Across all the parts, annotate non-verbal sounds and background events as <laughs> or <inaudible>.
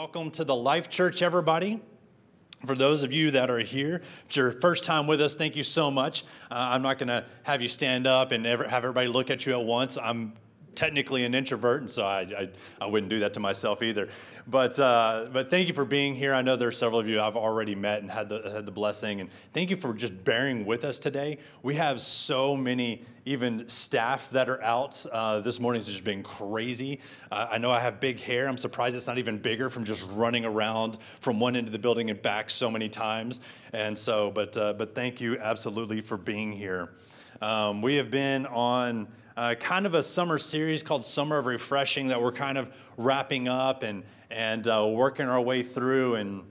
welcome to the Life Church, everybody. For those of you that are here, if it's your first time with us, thank you so much. Uh, I'm not going to have you stand up and ever, have everybody look at you at once. I'm technically an introvert, and so I, I, I wouldn't do that to myself either. But, uh, but thank you for being here. I know there are several of you I've already met and had the, had the blessing. And thank you for just bearing with us today. We have so many, even staff that are out. Uh, this morning's just been crazy. Uh, I know I have big hair. I'm surprised it's not even bigger from just running around from one end of the building and back so many times. And so, but, uh, but thank you absolutely for being here. Um, we have been on uh, kind of a summer series called Summer of Refreshing that we're kind of wrapping up and, and uh, working our way through. And,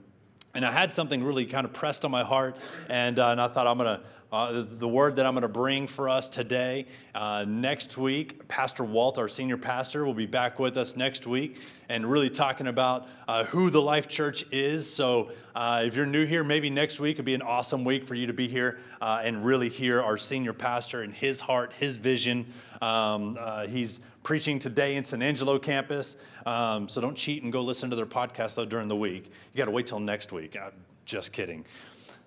and I had something really kind of pressed on my heart, and, uh, and I thought I'm going to. Uh, the word that I'm going to bring for us today. Uh, next week, Pastor Walt, our senior pastor, will be back with us next week and really talking about uh, who the Life Church is. So, uh, if you're new here, maybe next week would be an awesome week for you to be here uh, and really hear our senior pastor and his heart, his vision. Um, uh, he's preaching today in San Angelo campus. Um, so don't cheat and go listen to their podcast though during the week. You got to wait till next week. I'm just kidding.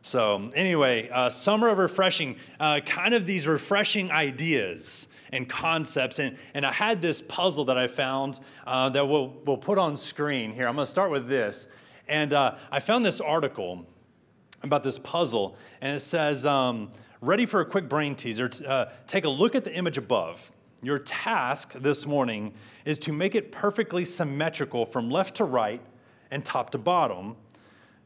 So anyway, uh, summer of refreshing, uh, kind of these refreshing ideas and concepts. And, and I had this puzzle that I found uh, that we'll, we'll put on screen here. I'm going to start with this. And uh, I found this article about this puzzle, and it says, um, ready for a quick brain teaser, uh, take a look at the image above. Your task this morning is to make it perfectly symmetrical from left to right and top to bottom.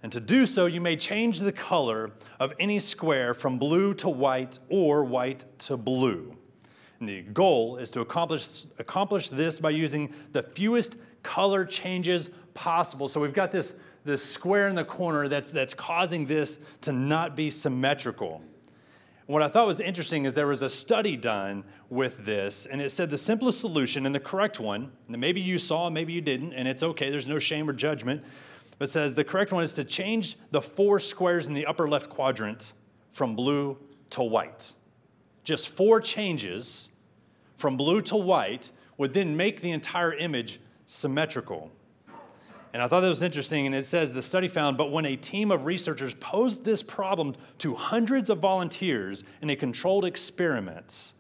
And to do so, you may change the color of any square from blue to white or white to blue. And the goal is to accomplish, accomplish this by using the fewest color changes possible. So we've got this, this square in the corner that's, that's causing this to not be symmetrical what I thought was interesting is there was a study done with this, and it said the simplest solution and the correct one, and maybe you saw, maybe you didn't, and it's okay, there's no shame or judgment, but says the correct one is to change the four squares in the upper left quadrant from blue to white. Just four changes from blue to white would then make the entire image symmetrical. And I thought that was interesting. And it says the study found, but when a team of researchers posed this problem to hundreds of volunteers in a controlled experiment,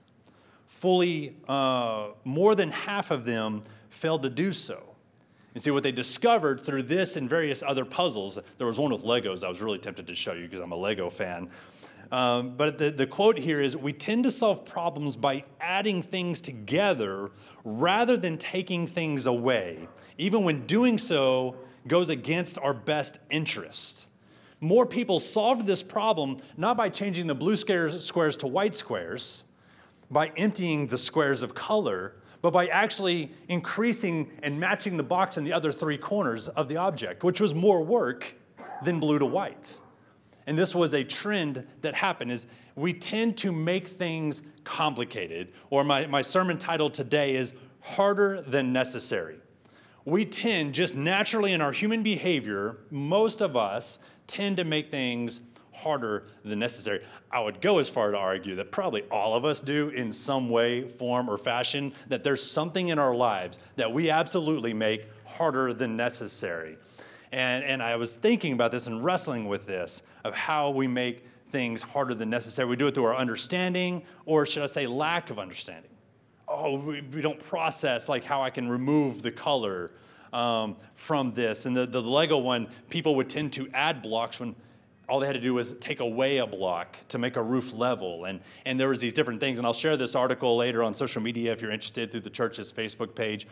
fully uh, more than half of them failed to do so. And see what they discovered through this and various other puzzles. There was one with Legos I was really tempted to show you because I'm a Lego fan. Um, but the, the quote here is We tend to solve problems by adding things together rather than taking things away, even when doing so goes against our best interest. More people solved this problem not by changing the blue squares, squares to white squares, by emptying the squares of color, but by actually increasing and matching the box in the other three corners of the object, which was more work than blue to white and this was a trend that happened, is we tend to make things complicated. Or my, my sermon title today is Harder Than Necessary. We tend, just naturally in our human behavior, most of us tend to make things harder than necessary. I would go as far to argue that probably all of us do in some way, form, or fashion, that there's something in our lives that we absolutely make harder than necessary. And, and I was thinking about this and wrestling with this of how we make things harder than necessary. We do it through our understanding, or should I say, lack of understanding. Oh, we, we don't process like how I can remove the color um, from this. And the, the Lego one, people would tend to add blocks when all they had to do was take away a block to make a roof level. And, and there was these different things. And I'll share this article later on social media if you're interested through the church's Facebook page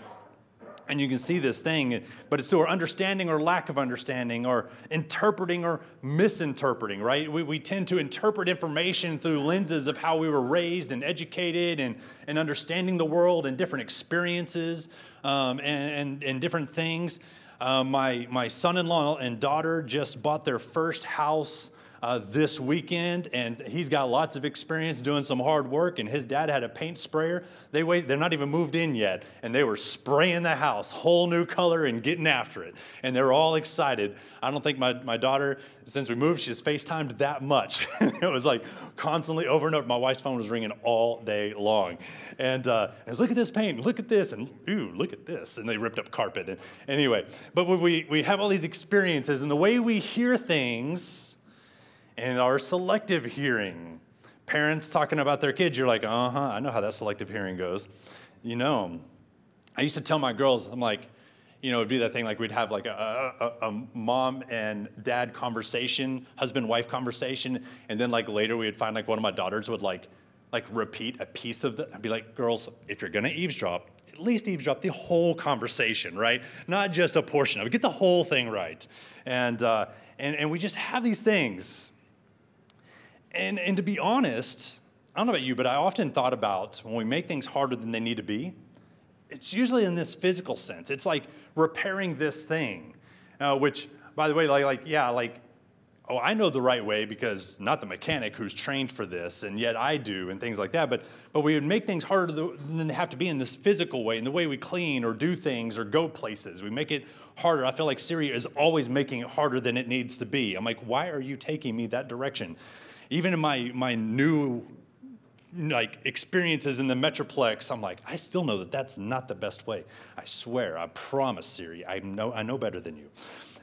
and you can see this thing, but it's through our understanding or lack of understanding, or interpreting or misinterpreting, right? We, we tend to interpret information through lenses of how we were raised and educated and, and understanding the world and different experiences um, and, and, and, different things. Uh, my, my son in law and daughter just bought their first house uh, this weekend, and he's got lots of experience doing some hard work. And his dad had a paint sprayer. They wait, they're not even moved in yet, and they were spraying the house, whole new color, and getting after it. And they were all excited. I don't think my, my daughter, since we moved, she's FaceTimed that much. <laughs> it was like constantly over and over. My wife's phone was ringing all day long. And uh, look at this paint, look at this, and ooh, look at this. And they ripped up carpet. And anyway, but we, we have all these experiences, and the way we hear things and our selective hearing, parents talking about their kids, you're like, uh huh, I know how that selective hearing goes. You know, I used to tell my girls, I'm like, you know, it'd be that thing like we'd have like a, a, a mom and dad conversation, husband wife conversation, and then like later we would find like one of my daughters would like like repeat a piece of the. I'd be like, girls, if you're gonna eavesdrop, at least eavesdrop the whole conversation, right? Not just a portion of it. Get the whole thing right. And uh, and and we just have these things. And and to be honest, I don't know about you, but I often thought about when we make things harder than they need to be it's usually in this physical sense. It's like repairing this thing, uh, which, by the way, like, like, yeah, like, oh, I know the right way because not the mechanic who's trained for this, and yet I do, and things like that. But, but we would make things harder than they have to be in this physical way, in the way we clean or do things or go places. We make it harder. I feel like Siri is always making it harder than it needs to be. I'm like, why are you taking me that direction? Even in my, my new like experiences in the metroplex i'm like i still know that that's not the best way. I swear i promise siri i know i know better than you.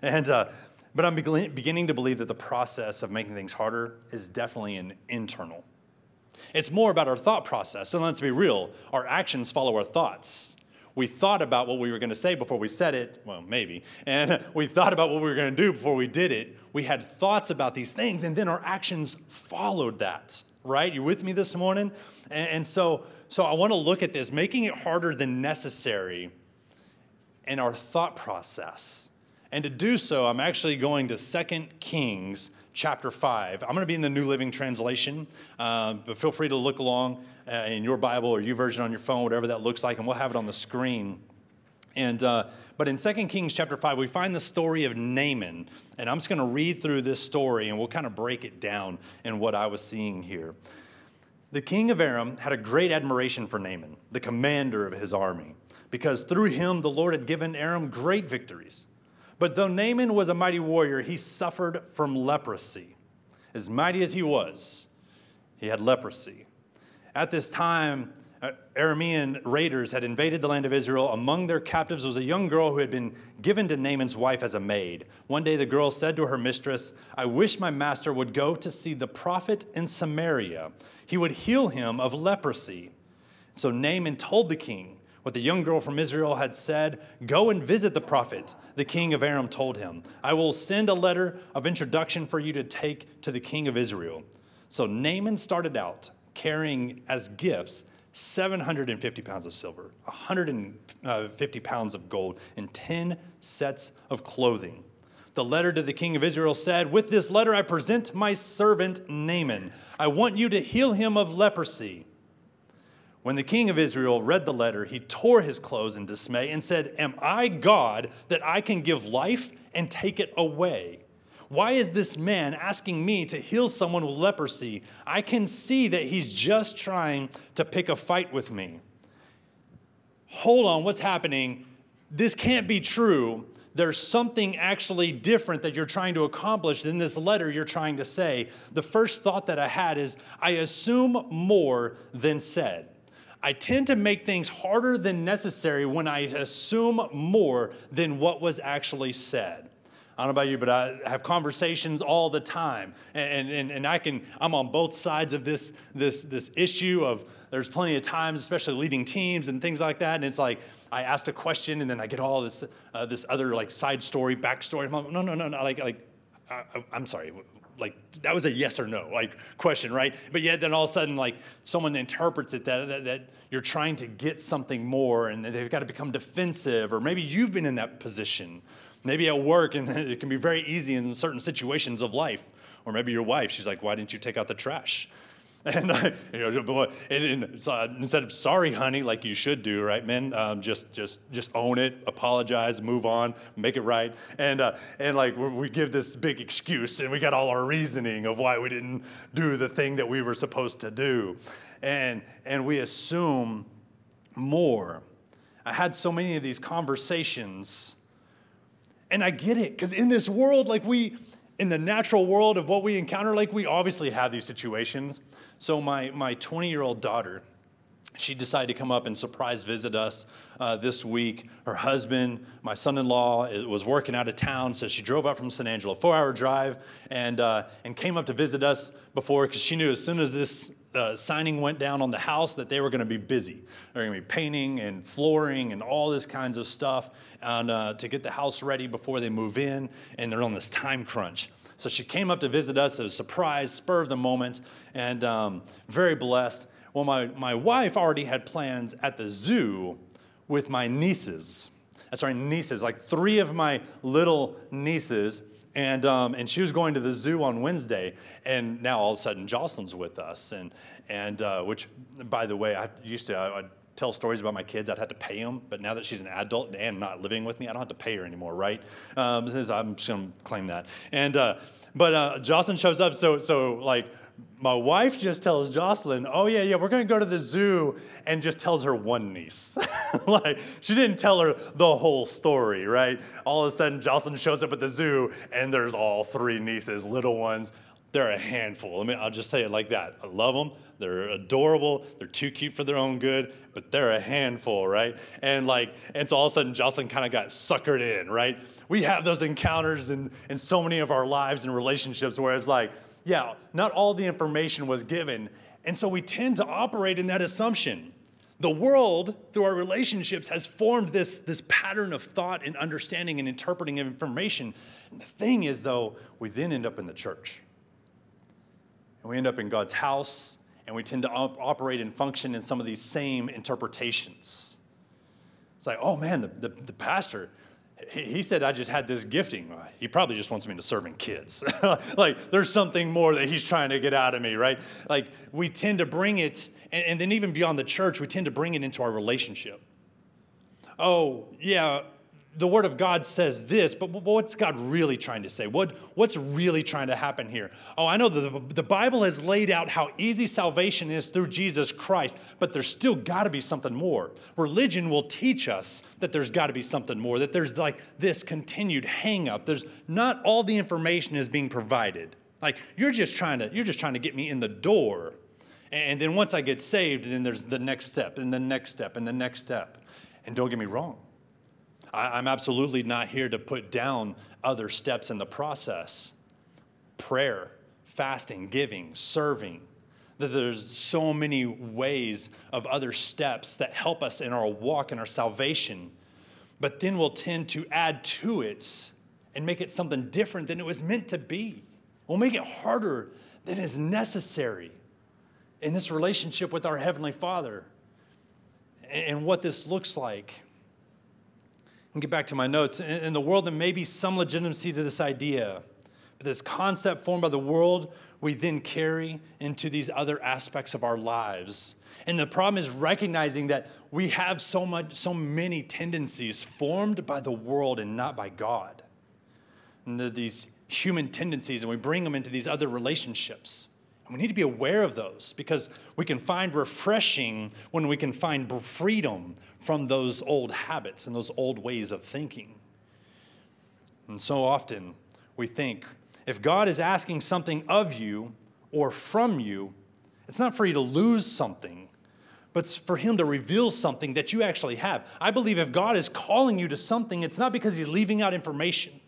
And uh, but i'm beginning to believe that the process of making things harder is definitely an internal. It's more about our thought process so let's be real our actions follow our thoughts we thought about what we were going to say before we said it well maybe and <laughs> we thought about what we were going to do before we did it we had thoughts about these things and then our actions followed that right? You with me this morning? And, and so, so I want to look at this, making it harder than necessary in our thought process. And to do so, I'm actually going to 2 Kings chapter 5. I'm going to be in the New Living Translation, uh, but feel free to look along uh, in your Bible or your version on your phone, whatever that looks like, and we'll have it on the screen. And, uh, but in 2 Kings chapter 5, we find the story of Naaman. And I'm just going to read through this story and we'll kind of break it down in what I was seeing here. The king of Aram had a great admiration for Naaman, the commander of his army, because through him the Lord had given Aram great victories. But though Naaman was a mighty warrior, he suffered from leprosy. As mighty as he was, he had leprosy. At this time, uh, Aramean raiders had invaded the land of Israel. Among their captives was a young girl who had been given to Naaman's wife as a maid. One day the girl said to her mistress, I wish my master would go to see the prophet in Samaria. He would heal him of leprosy. So Naaman told the king what the young girl from Israel had said Go and visit the prophet. The king of Aram told him, I will send a letter of introduction for you to take to the king of Israel. So Naaman started out carrying as gifts 750 pounds of silver, 150 pounds of gold, and 10 sets of clothing. The letter to the king of Israel said, With this letter I present my servant Naaman. I want you to heal him of leprosy. When the king of Israel read the letter, he tore his clothes in dismay and said, Am I God that I can give life and take it away? Why is this man asking me to heal someone with leprosy? I can see that he's just trying to pick a fight with me. Hold on, what's happening? This can't be true. There's something actually different that you're trying to accomplish than this letter you're trying to say. The first thought that I had is I assume more than said. I tend to make things harder than necessary when I assume more than what was actually said. I don't know about you, but I have conversations all the time. And, and, and I can, I'm on both sides of this, this, this issue of there's plenty of times, especially leading teams and things like that. And it's like, I asked a question and then I get all this, uh, this other like side story, backstory. I'm like, no, no, no, no. Like, like I, I'm sorry. Like that was a yes or no like question, right? But yet then all of a sudden like someone interprets it that, that, that you're trying to get something more and they've got to become defensive or maybe you've been in that position Maybe at work, and <laughs> it can be very easy in certain situations of life. Or maybe your wife, she's like, Why didn't you take out the trash? And, I, you know, and, so instead of sorry, honey, like you should do, right, men, um, just just just own it, apologize, move on, make it right. And uh, and like we give this big excuse, and we got all our reasoning of why we didn't do the thing that we were supposed to do, and and we assume more. I had so many of these conversations, and I get it because in this world, like we in the natural world of what we encounter, like we obviously have these situations. So my my 20 year old daughter, she decided to come up and surprise visit us uh, this week. Her husband, my son-in-law, was working out of town, so she drove up from San Angelo, four-hour drive, and uh, and came up to visit us before because she knew as soon as this uh, signing went down on the house that they were going to be busy. They're going to be painting and flooring and all this kinds of stuff and, uh, to get the house ready before they move in, and they're on this time crunch. So she came up to visit us. Was a surprise, spur of the moment, and um, very blessed. Well, my, my wife already had plans at the zoo with my nieces. Uh, sorry, nieces, like three of my little nieces. And, um, and she was going to the zoo on Wednesday, and now all of a sudden Jocelyn's with us. And, and uh, which, by the way, I used to, I, I'd tell stories about my kids, I'd have to pay them. But now that she's an adult and not living with me, I don't have to pay her anymore, right? Um, I'm just to claim that. And, uh, but uh, Jocelyn shows up, so, so like, my wife just tells Jocelyn, "Oh yeah, yeah, we're going to go to the zoo," and just tells her one niece. <laughs> like she didn't tell her the whole story, right? All of a sudden, Jocelyn shows up at the zoo, and there's all three nieces, little ones. They're a handful. I mean, I'll just say it like that. I love them. They're adorable. They're too cute for their own good, but they're a handful, right? And like, and so all of a sudden, Jocelyn kind of got suckered in, right? We have those encounters in, in so many of our lives and relationships where it's like, yeah, not all the information was given. And so we tend to operate in that assumption. The world, through our relationships, has formed this, this pattern of thought and understanding and interpreting of information. And the thing is, though, we then end up in the church. And we end up in God's house, and we tend to op- operate and function in some of these same interpretations. It's like, oh man, the, the, the pastor, he said I just had this gifting. Uh, he probably just wants me to serve in kids. <laughs> like there's something more that he's trying to get out of me, right? Like we tend to bring it, and, and then even beyond the church, we tend to bring it into our relationship. Oh, yeah, the Word of God says this, but what's God really trying to say? What, what's really trying to happen here? Oh, I know the, the Bible has laid out how easy salvation is through Jesus Christ, but there's still got to be something more. Religion will teach us that there's got to be something more, that there's like this continued hang up. There's not all the information is being provided. Like you're just trying to, you're just trying to get me in the door. And then once I get saved, then there's the next step, and the next step, and the next step. And don't get me wrong I, am absolutely not here to put down other steps in the process prayer, fasting, giving, serving. That there's so many ways of other steps that help us in our walk and our salvation, but then we'll tend to add to it and make it something different than it was meant to be. We'll make it harder than is necessary in this relationship with our Heavenly Father and what this looks like and get back to my notes. In the world, there may be some legitimacy to this idea, but this concept formed by the world, we then carry into these other aspects of our lives. And the problem is recognizing that we have so much, so many tendencies formed by the world and not by God. And these human tendencies, and we bring them into these other relationships. And we need to be aware of those because we can find refreshing when we can find freedom from those old habits and those old ways of thinking. And so often we think if God is asking something of you or from you, it's not for you to lose something, but for Him to reveal something that you actually have. I believe if God is calling you to something, it's not because He's leaving out information.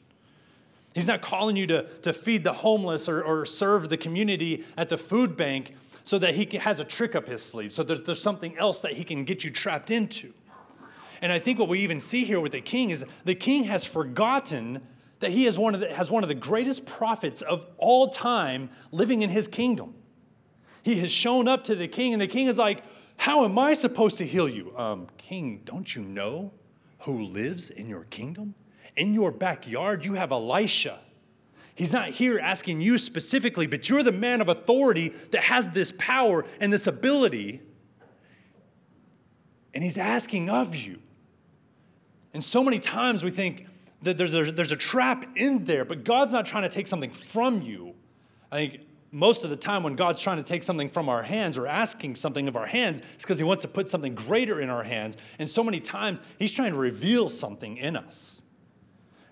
He's not calling you to, to feed the homeless or, or serve the community at the food bank so that he has a trick up his sleeve, so that there's something else that he can get you trapped into. And I think what we even see here with the king is the king has forgotten that he is one of the, has one of the greatest prophets of all time living in his kingdom. He has shown up to the king, and the king is like, How am I supposed to heal you? Um, king, don't you know who lives in your kingdom? In your backyard, you have Elisha. He's not here asking you specifically, but you're the man of authority that has this power and this ability. And he's asking of you. And so many times we think that there's a, there's a trap in there, but God's not trying to take something from you. I think most of the time when God's trying to take something from our hands or asking something of our hands, it's because He wants to put something greater in our hands. And so many times He's trying to reveal something in us.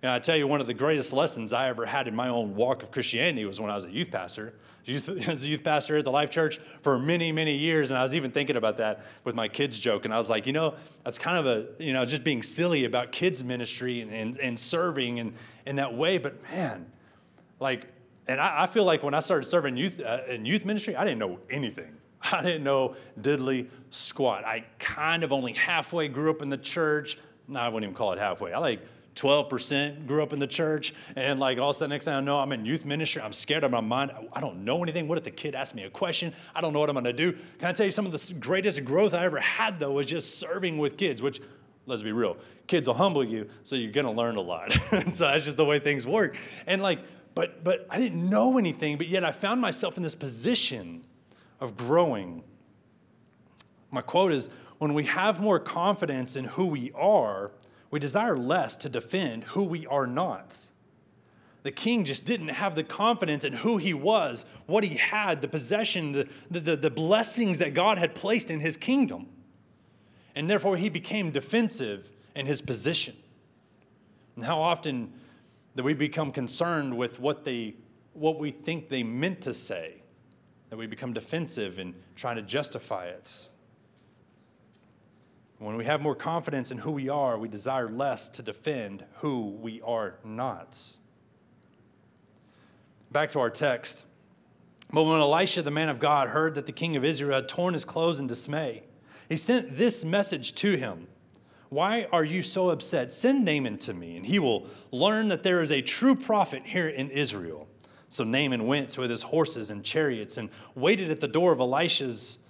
And I tell you, one of the greatest lessons I ever had in my own walk of Christianity was when I was a youth pastor. As a youth <laughs> pastor at the Life Church for many, many years, and I was even thinking about that with my kids' joke. And I was like, you know, that's kind of a, you know, just being silly about kids' ministry and, and, and serving and in that way. But man, like, and I, I feel like when I started serving youth uh, in youth ministry, I didn't know anything. <laughs> I didn't know diddly squat. I kind of only halfway grew up in the church. No, I wouldn't even call it halfway. I like 12% grew up in the church, and like all of a sudden, next thing I know, I'm in youth ministry. I'm scared of my mind. I don't know anything. What if the kid asks me a question? I don't know what I'm gonna do. Can I tell you some of the greatest growth I ever had, though, was just serving with kids, which, let's be real, kids will humble you, so you're gonna learn a lot. <laughs> so that's just the way things work. And like, but but I didn't know anything, but yet I found myself in this position of growing. My quote is when we have more confidence in who we are, we desire less to defend who we are not. The king just didn't have the confidence in who he was, what he had, the possession, the, the, the, blessings that God had placed in his kingdom. And therefore, he became defensive in his position. And how often that we become concerned with what, they, what we think they meant to say, that we become defensive and trying to justify it. When we have more confidence in who we are, we desire less to defend who we are not. Back to our text. But when Elisha, the man of God, heard that the king of Israel had torn his clothes in dismay, he sent this message to him Why are you so upset? Send Naaman to me, and he will learn that there is a true prophet here in Israel. So Naaman went with his horses and chariots and waited at the door of Elisha's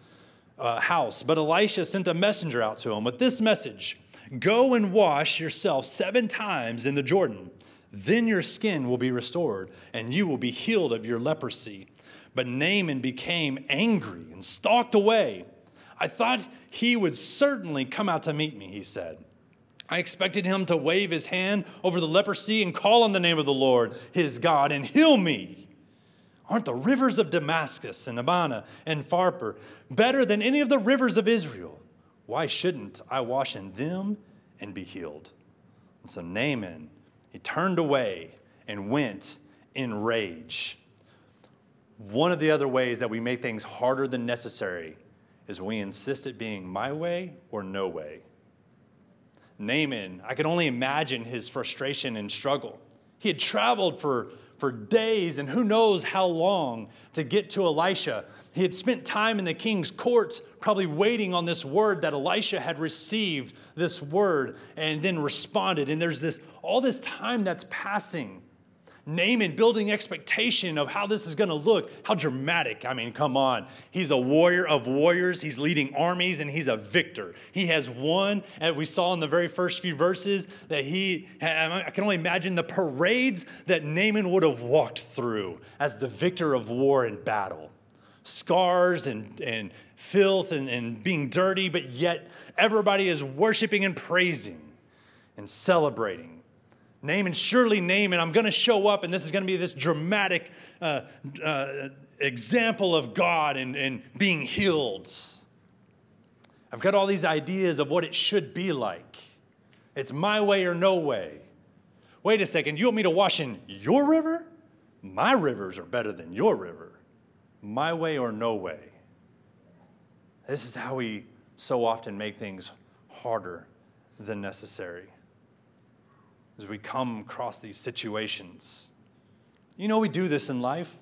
uh, house. But Elisha sent a messenger out to him with this message Go and wash yourself seven times in the Jordan. Then your skin will be restored, and you will be healed of your leprosy. But Naaman became angry and stalked away. I thought he would certainly come out to meet me, he said. I expected him to wave his hand over the leprosy and call on the name of the Lord, his God, and heal me. Aren't the rivers of Damascus and Abana and Pharpar better than any of the rivers of Israel? Why shouldn't I wash in them and be healed? And so Naaman, he turned away and went in rage. One of the other ways that we make things harder than necessary is we insist it being my way or no way. Naaman, I can only imagine his frustration and struggle. He had traveled for for days and who knows how long to get to Elisha. He had spent time in the king's courts, probably waiting on this word that Elisha had received this word and then responded. And there's this all this time that's passing. Naaman building expectation of how this is going to look. How dramatic. I mean, come on. He's a warrior of warriors. He's leading armies and he's a victor. He has won, and we saw in the very first few verses, that he, I can only imagine the parades that Naaman would have walked through as the victor of war and battle. Scars and, and filth and, and being dirty, but yet everybody is worshiping and praising and celebrating. Naaman, surely name Naaman, I'm going to show up, and this is going to be this dramatic uh, uh, example of God and, and being healed. I've got all these ideas of what it should be like. It's my way or no way. Wait a second, you want me to wash in your river? My rivers are better than your river. My way or no way. This is how we so often make things harder than necessary as we come across these situations. You know, we do this in life.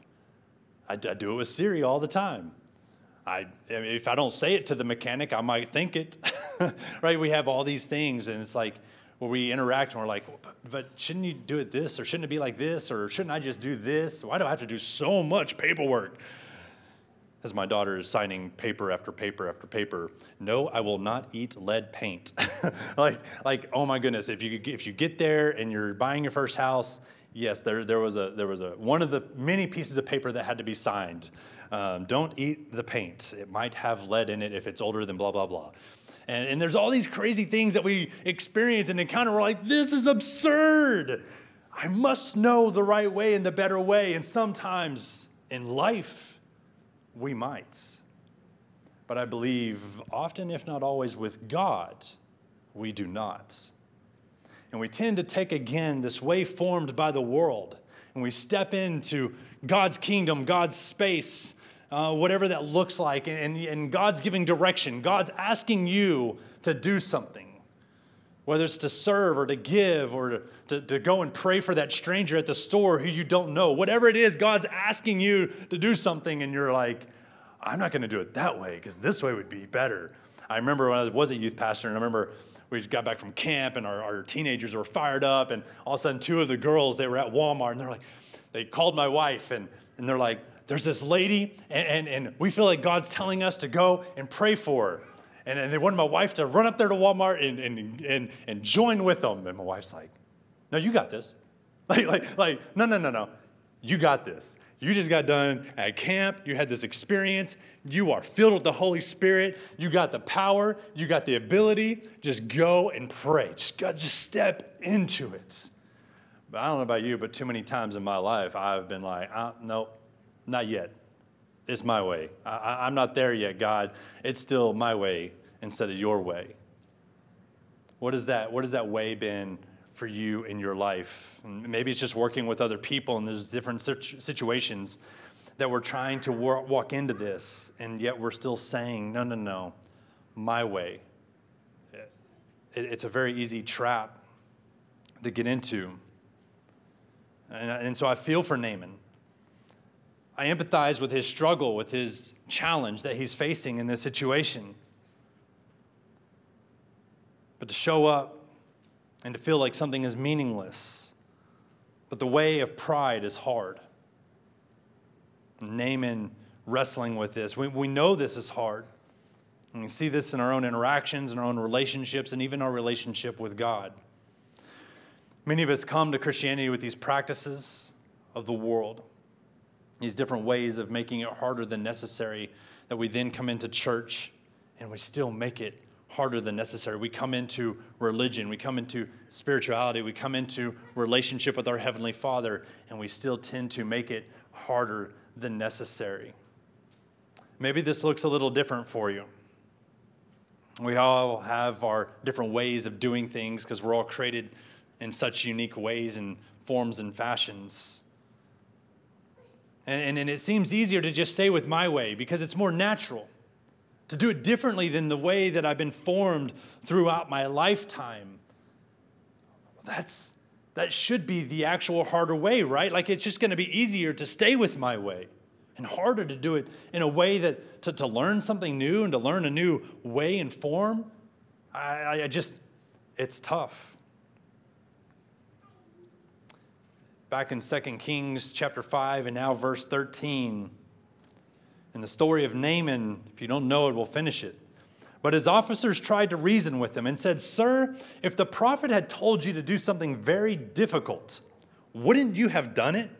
I, I do it with Siri all the time. I, if I don't say it to the mechanic, I might think it. <laughs> right? We have all these things, and it's like where we interact and we're like, but, but shouldn't you do it this, or shouldn't it be like this, or shouldn't I just do this? Why do I have to do so much paperwork? As my daughter is signing paper after paper after paper no i will not eat lead paint <laughs> like like oh my goodness if you if you get there and you're buying your first house yes, there, there, was a, there was a, one of the many pieces of paper that had to be signed. Um, don't eat the paint. It might have lead in it if it's older than blah, blah, blah. And, and there's all these crazy things that we experience and encounter. We're like, this is absurd. I must know the right way and the better way. And sometimes in life, we might. But I believe often, if not always, with God, we do not. And we tend to take again this way formed by the world, and we step into God's kingdom, God's space, uh, whatever that looks like, and, and God's giving direction. God's asking you to do something, whether it's to serve or to give or to, to, to go and pray for that stranger at the store who you don't know. Whatever it is, God's asking you to do something, and you're like, I'm not going to do it that way because this way would be better. I remember when I was a youth pastor, and I remember we got back from camp and our, our teenagers were fired up and all of a sudden two of the girls they were at walmart and they're like they called my wife and, and they're like there's this lady and, and, and we feel like god's telling us to go and pray for her and, and they wanted my wife to run up there to walmart and, and, and, and join with them and my wife's like no you got this <laughs> like, like, like no no no no you got this you just got done at camp. You had this experience. You are filled with the Holy Spirit. You got the power. You got the ability. Just go and pray. Just, just step into it. But I don't know about you, but too many times in my life, I've been like, uh, nope, not yet. It's my way. I, I'm not there yet, God. It's still my way instead of your way. What is that? What has that way been for you in your life. And maybe it's just working with other people, and there's different situations that we're trying to walk into this, and yet we're still saying, no, no, no, my way. It's a very easy trap to get into. And, And, so I feel for Naaman. I empathize with his struggle, with his challenge that he's facing in this situation. But to show up and to feel like something is meaningless. But the way of pride is hard. Naaman wrestling with this. We, we know this is hard. And we see this in our own interactions, in our own relationships, and even our relationship with God. Many of us come to Christianity with these practices of the world, these different ways of making it harder than necessary, that we then come into church and we still make it harder than necessary. We come into religion, we come into spirituality, we come into relationship with our Heavenly Father, and we still tend to make it harder than necessary. Maybe this looks a little different for you. We all have our different ways of doing things because we're all created in such unique ways and forms and fashions. And, and, it seems easier to just stay with my way because it's more natural to do it differently than the way that I've been formed throughout my lifetime. That's, that should be the actual harder way, right? Like it's just going to be easier to stay with my way and harder to do it in a way that to, to learn something new and to learn a new way and form. I, I just, it's tough. Back in 2 Kings chapter 5 and now verse 13. In the story of Naaman, if you don't know it, we'll finish it. But his officers tried to reason with him and said, Sir, if the prophet had told you to do something very difficult, wouldn't you have done it?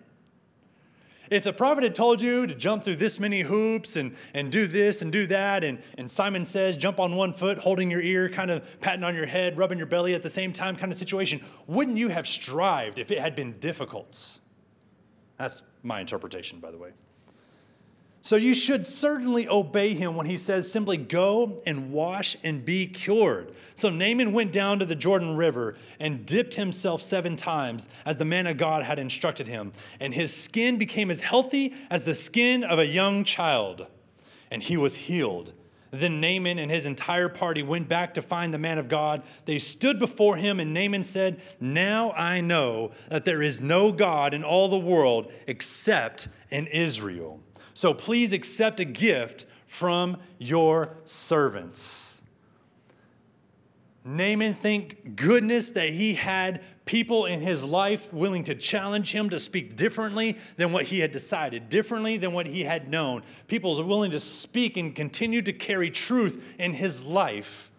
If the prophet had told you to jump through this many hoops and, and do this and do that, and, and Simon says, jump on one foot, holding your ear, kind of patting on your head, rubbing your belly at the same time, kind of situation, wouldn't you have strived if it had been difficult? That's my interpretation, by the way. So you should certainly obey him when he says simply go and wash and be cured. So Naaman went down to the Jordan River and dipped himself seven times as the man of God had instructed him, and his skin became as healthy as the skin of a young child, and he was healed. Then Naaman and his entire party went back to find the man of God. They stood before him, and Naaman said, Now I know that there is no God in all the world except in Israel. So please accept a gift from your servants. Naaman, thank goodness that he had people in his life willing to challenge him to speak differently than what he had decided, differently than what he had known. People willing to speak and continue to carry truth in his life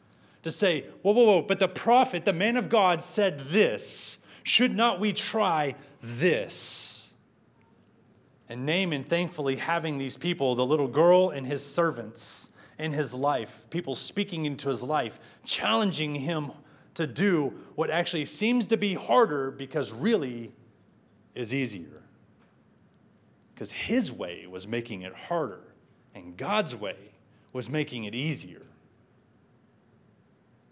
to say, whoa, whoa, whoa, but the prophet, the man of God, said this. Should not we try this? And Naaman, thankfully, having these people, the little girl and his servants in his life, people speaking into his life, challenging him to do what actually seems to be harder because really is easier. Because his way was making it harder, and God's way was making it easier.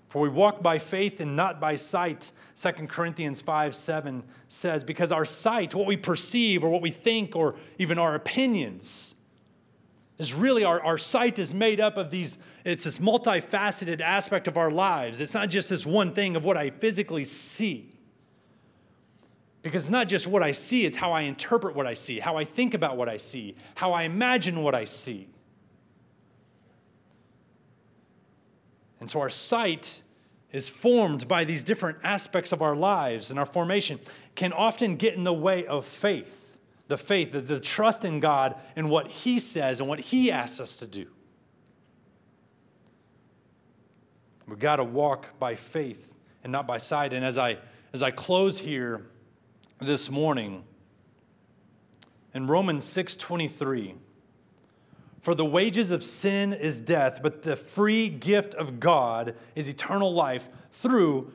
For we walk by faith and not by sight. 2 Corinthians 5 7 says, because our sight, what we perceive or what we think or even our opinions, is really our, our sight is made up of these, it's this multifaceted aspect of our lives. It's not just this one thing of what I physically see. Because it's not just what I see, it's how I interpret what I see, how I think about what I see, how I imagine what I see. And so our sight is formed by these different aspects of our lives and our formation can often get in the way of faith the faith the, the trust in god and what he says and what he asks us to do. We've got to walk by faith and not by sight. And as i as i close here this morning in romans 6 23 for the wages of sin is death, but the free gift of God is eternal life through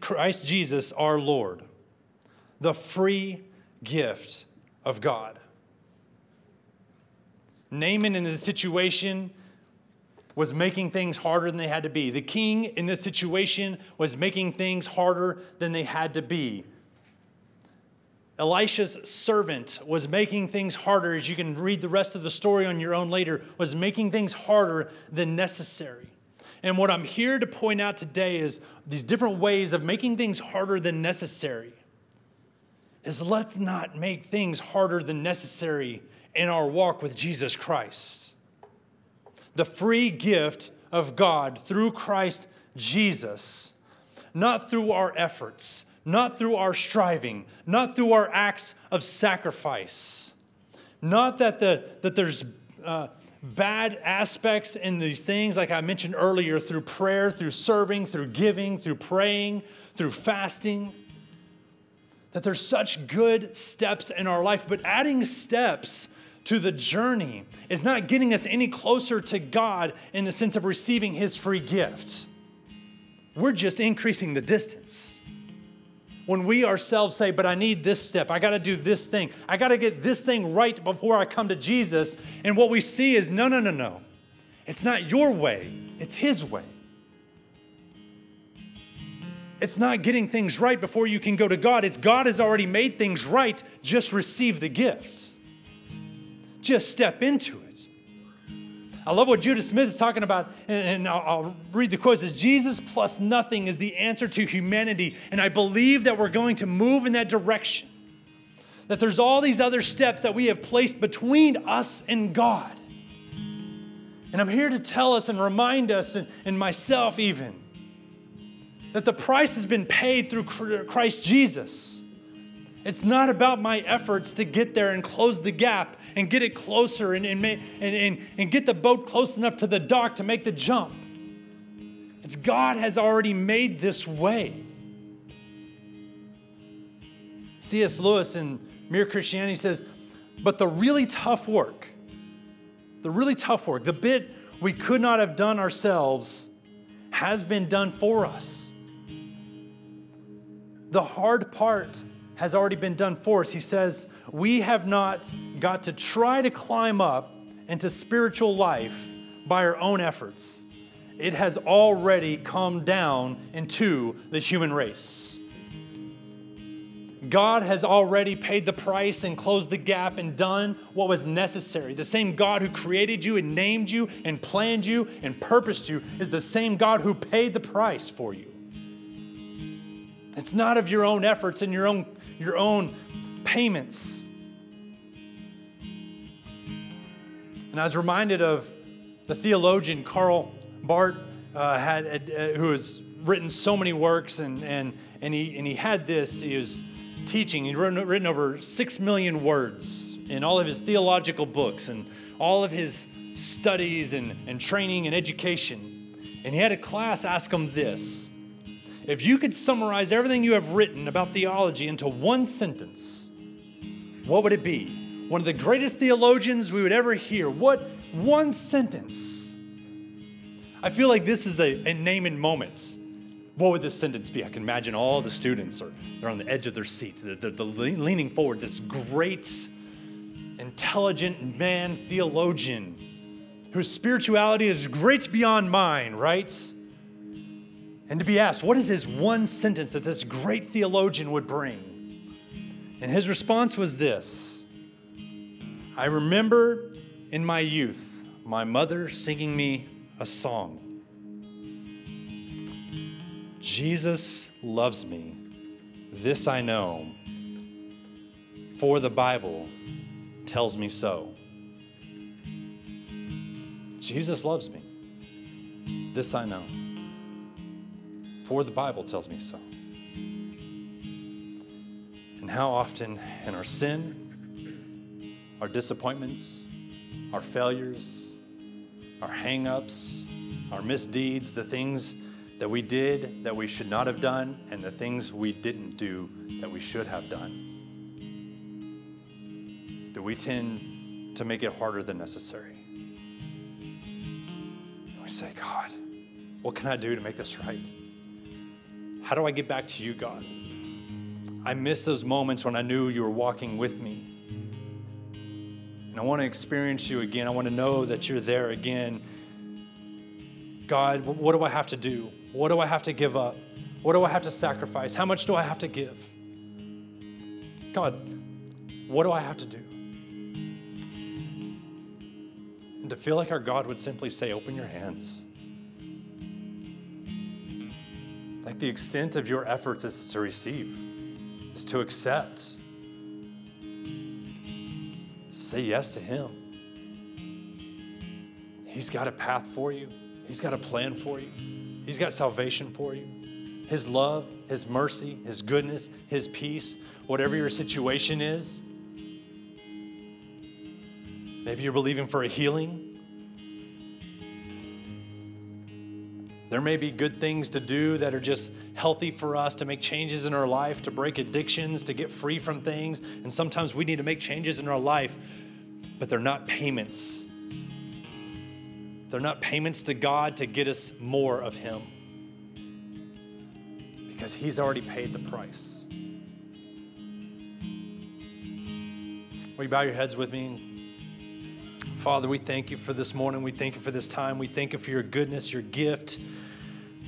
Christ Jesus our Lord. The free gift of God. Naaman in this situation was making things harder than they had to be. The king in this situation was making things harder than they had to be. Elisha's servant was making things harder, as you can read the rest of the story on your own later, was making things harder than necessary. And what I'm here to point out today is these different ways of making things harder than necessary. Is let's not make things harder than necessary in our walk with Jesus Christ. The free gift of God through Christ Jesus, not through our efforts, not through our striving, not through our acts of sacrifice. Not that, the, that there's uh, bad aspects in these things, like I mentioned earlier, through prayer, through serving, through giving, through praying, through fasting. That there's such good steps in our life, but adding steps to the journey is not getting us any closer to God in the sense of receiving His free gift. We're just increasing the distance when we ourselves say, But I need this step, I got to do this thing, I got to get this thing right before I come to Jesus. And what we see is, No, no, no, no. It's not your way, it's His way. It's not getting things right before you can go to God. It's God has already made things right. Just receive the gift. Just step into it. I love what Judah Smith is talking about, and, I'll, I'll read the quote. It says, Jesus plus nothing is the answer to humanity. And I believe that we're going to move in that direction. That there's all these other steps that we have placed between us and God. And I'm here to tell us and remind us, and, and myself even, that the price has been paid through Christ Jesus. It's not about my efforts to get there and close the gap and get it closer and, and, and, and, get the boat close enough to the dock to make the jump. It's God has already made this way. C.S. Lewis in Mere Christianity says, but the really tough work, the really tough work, the bit we could not have done ourselves, has been done for us. The hard part has already been done for us. He says, We have not got to try to climb up into spiritual life by our own efforts. It has already come down into the human race. God has already paid the price and closed the gap and done what was necessary. The same God who created you and named you and planned you and purposed you is the same God who paid the price for you. It's not of your own efforts and your own your own payments. And I was reminded of the theologian Karl Barth, uh, had, uh, who has written so many works, and, and, and, he, and he had this. He was teaching, he'd written, written over six million words in all of his theological books and all of his studies and, and training and education. And he had a class ask him this if you could summarize everything you have written about theology into one sentence, what would it be? One of the greatest theologians we would ever hear. What one sentence? I feel like this is a, a in moments. What would this sentence be? I can imagine all the students are they're on the edge of their seats. They're, they're, they're leaning forward. This great, intelligent man theologian whose spirituality is great beyond mine, right? And to be asked, what is this one sentence that this great theologian would bring? And his response was this I remember in my youth my mother singing me a song. Jesus loves me, this I know, for the Bible tells me so. Jesus loves me. This I know. For the Bible tells me so. And how often in our sin, our disappointments, our failures, our hang ups, our misdeeds, the things that we did that we should not have done, and the things we didn't do that we should have done, do we tend to make it harder than necessary? And we say, God, what can I do to make this right? How do I get back to you, God? I miss those moments when I knew you were walking with me. And I want to experience you again. I want to know that you're there again. God, what do I have to do? What do I have to give up? What do I have to sacrifice? How much do I have to give? God, what do I have to do? And to feel like our God would simply say, Open your hands. The extent of your efforts is to receive, is to accept. Say yes to Him. He's got a path for you, He's got a plan for you, He's got salvation for you. His love, His mercy, His goodness, His peace, whatever your situation is, Maybe you're believing for a healing. There may be good things to do that are just healthy for us to make changes in our life, to break addictions, to get free from things. And sometimes we need to make changes in our life, but they're not payments. They're not payments to God to get us more of Him because He's already paid the price. Will you bow your heads with me? Father, we thank you for this morning. We thank you for this time. We thank you for your goodness, your gift.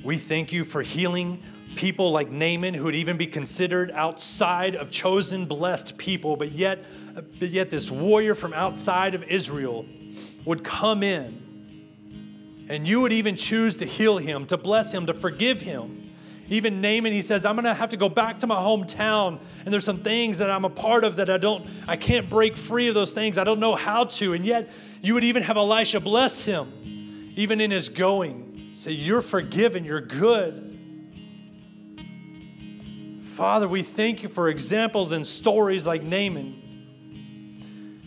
We thank you for healing people like Naaman who would even be considered outside of chosen, blessed people, but yet, but yet this warrior from outside of Israel would come in and you would even choose to heal him, to bless him, to forgive him. Even Naaman, he says, I'm gonna have to go back to my hometown, and there's some things that I'm a part of that I don't, I can't break free of those things. I don't know how to. And yet, you would even have Elisha bless him, even in his going. Say, You're forgiven, you're good. Father, we thank you for examples and stories like Naaman.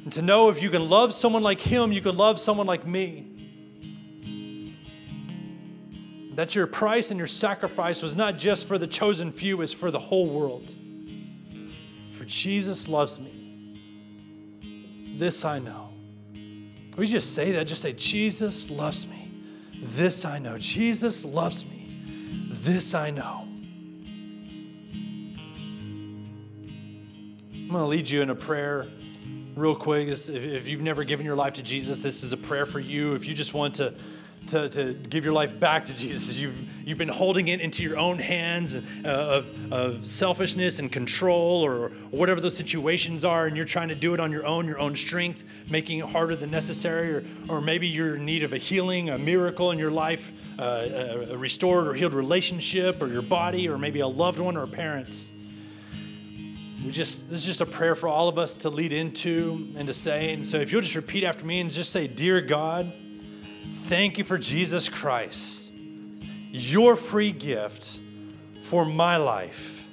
And to know if you can love someone like him, you can love someone like me. That your price and your sacrifice was not just for the chosen few, it's for the whole world. For Jesus loves me. This I know. We just say that, just say, Jesus loves me. This I know. Jesus loves me. This I know. I'm going to lead you in a prayer real quick. If you've never given your life to Jesus, this is a prayer for you. If you just want to to, to give your life back to Jesus. You've, you've been holding it into your own hands uh, of, of selfishness and control or, whatever those situations are, and you're trying to do it on your own, your own strength, making it harder than necessary, or, or maybe you're in need of a healing, a miracle in your life, uh, a restored or healed relationship, or your body, or maybe a loved one or parents. We just this is just a prayer for all of us to lead into and to say. And so if you'll just repeat after me and just say, Dear God, Thank you for Jesus Christ, your free gift for my life.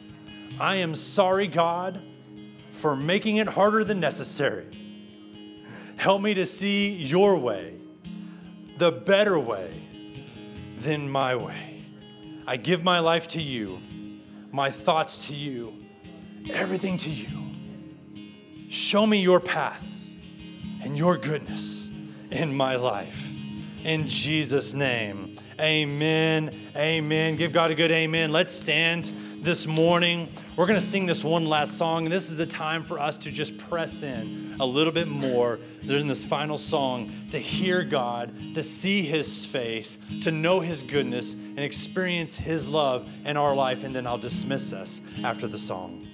I am sorry, God, for making it harder than necessary. Help me to see your way, the better way than my way. I give my life to you, my thoughts to you, everything to you. Show me your path and your goodness in my life. In Jesus' name, amen. Amen. Give God a good amen. Let's stand this morning. We're going to sing this one last song, and this is a time for us to just press in a little bit more during this final song to hear God, to see His face, to know His goodness, and experience His love in our life. And then I'll dismiss us after the song.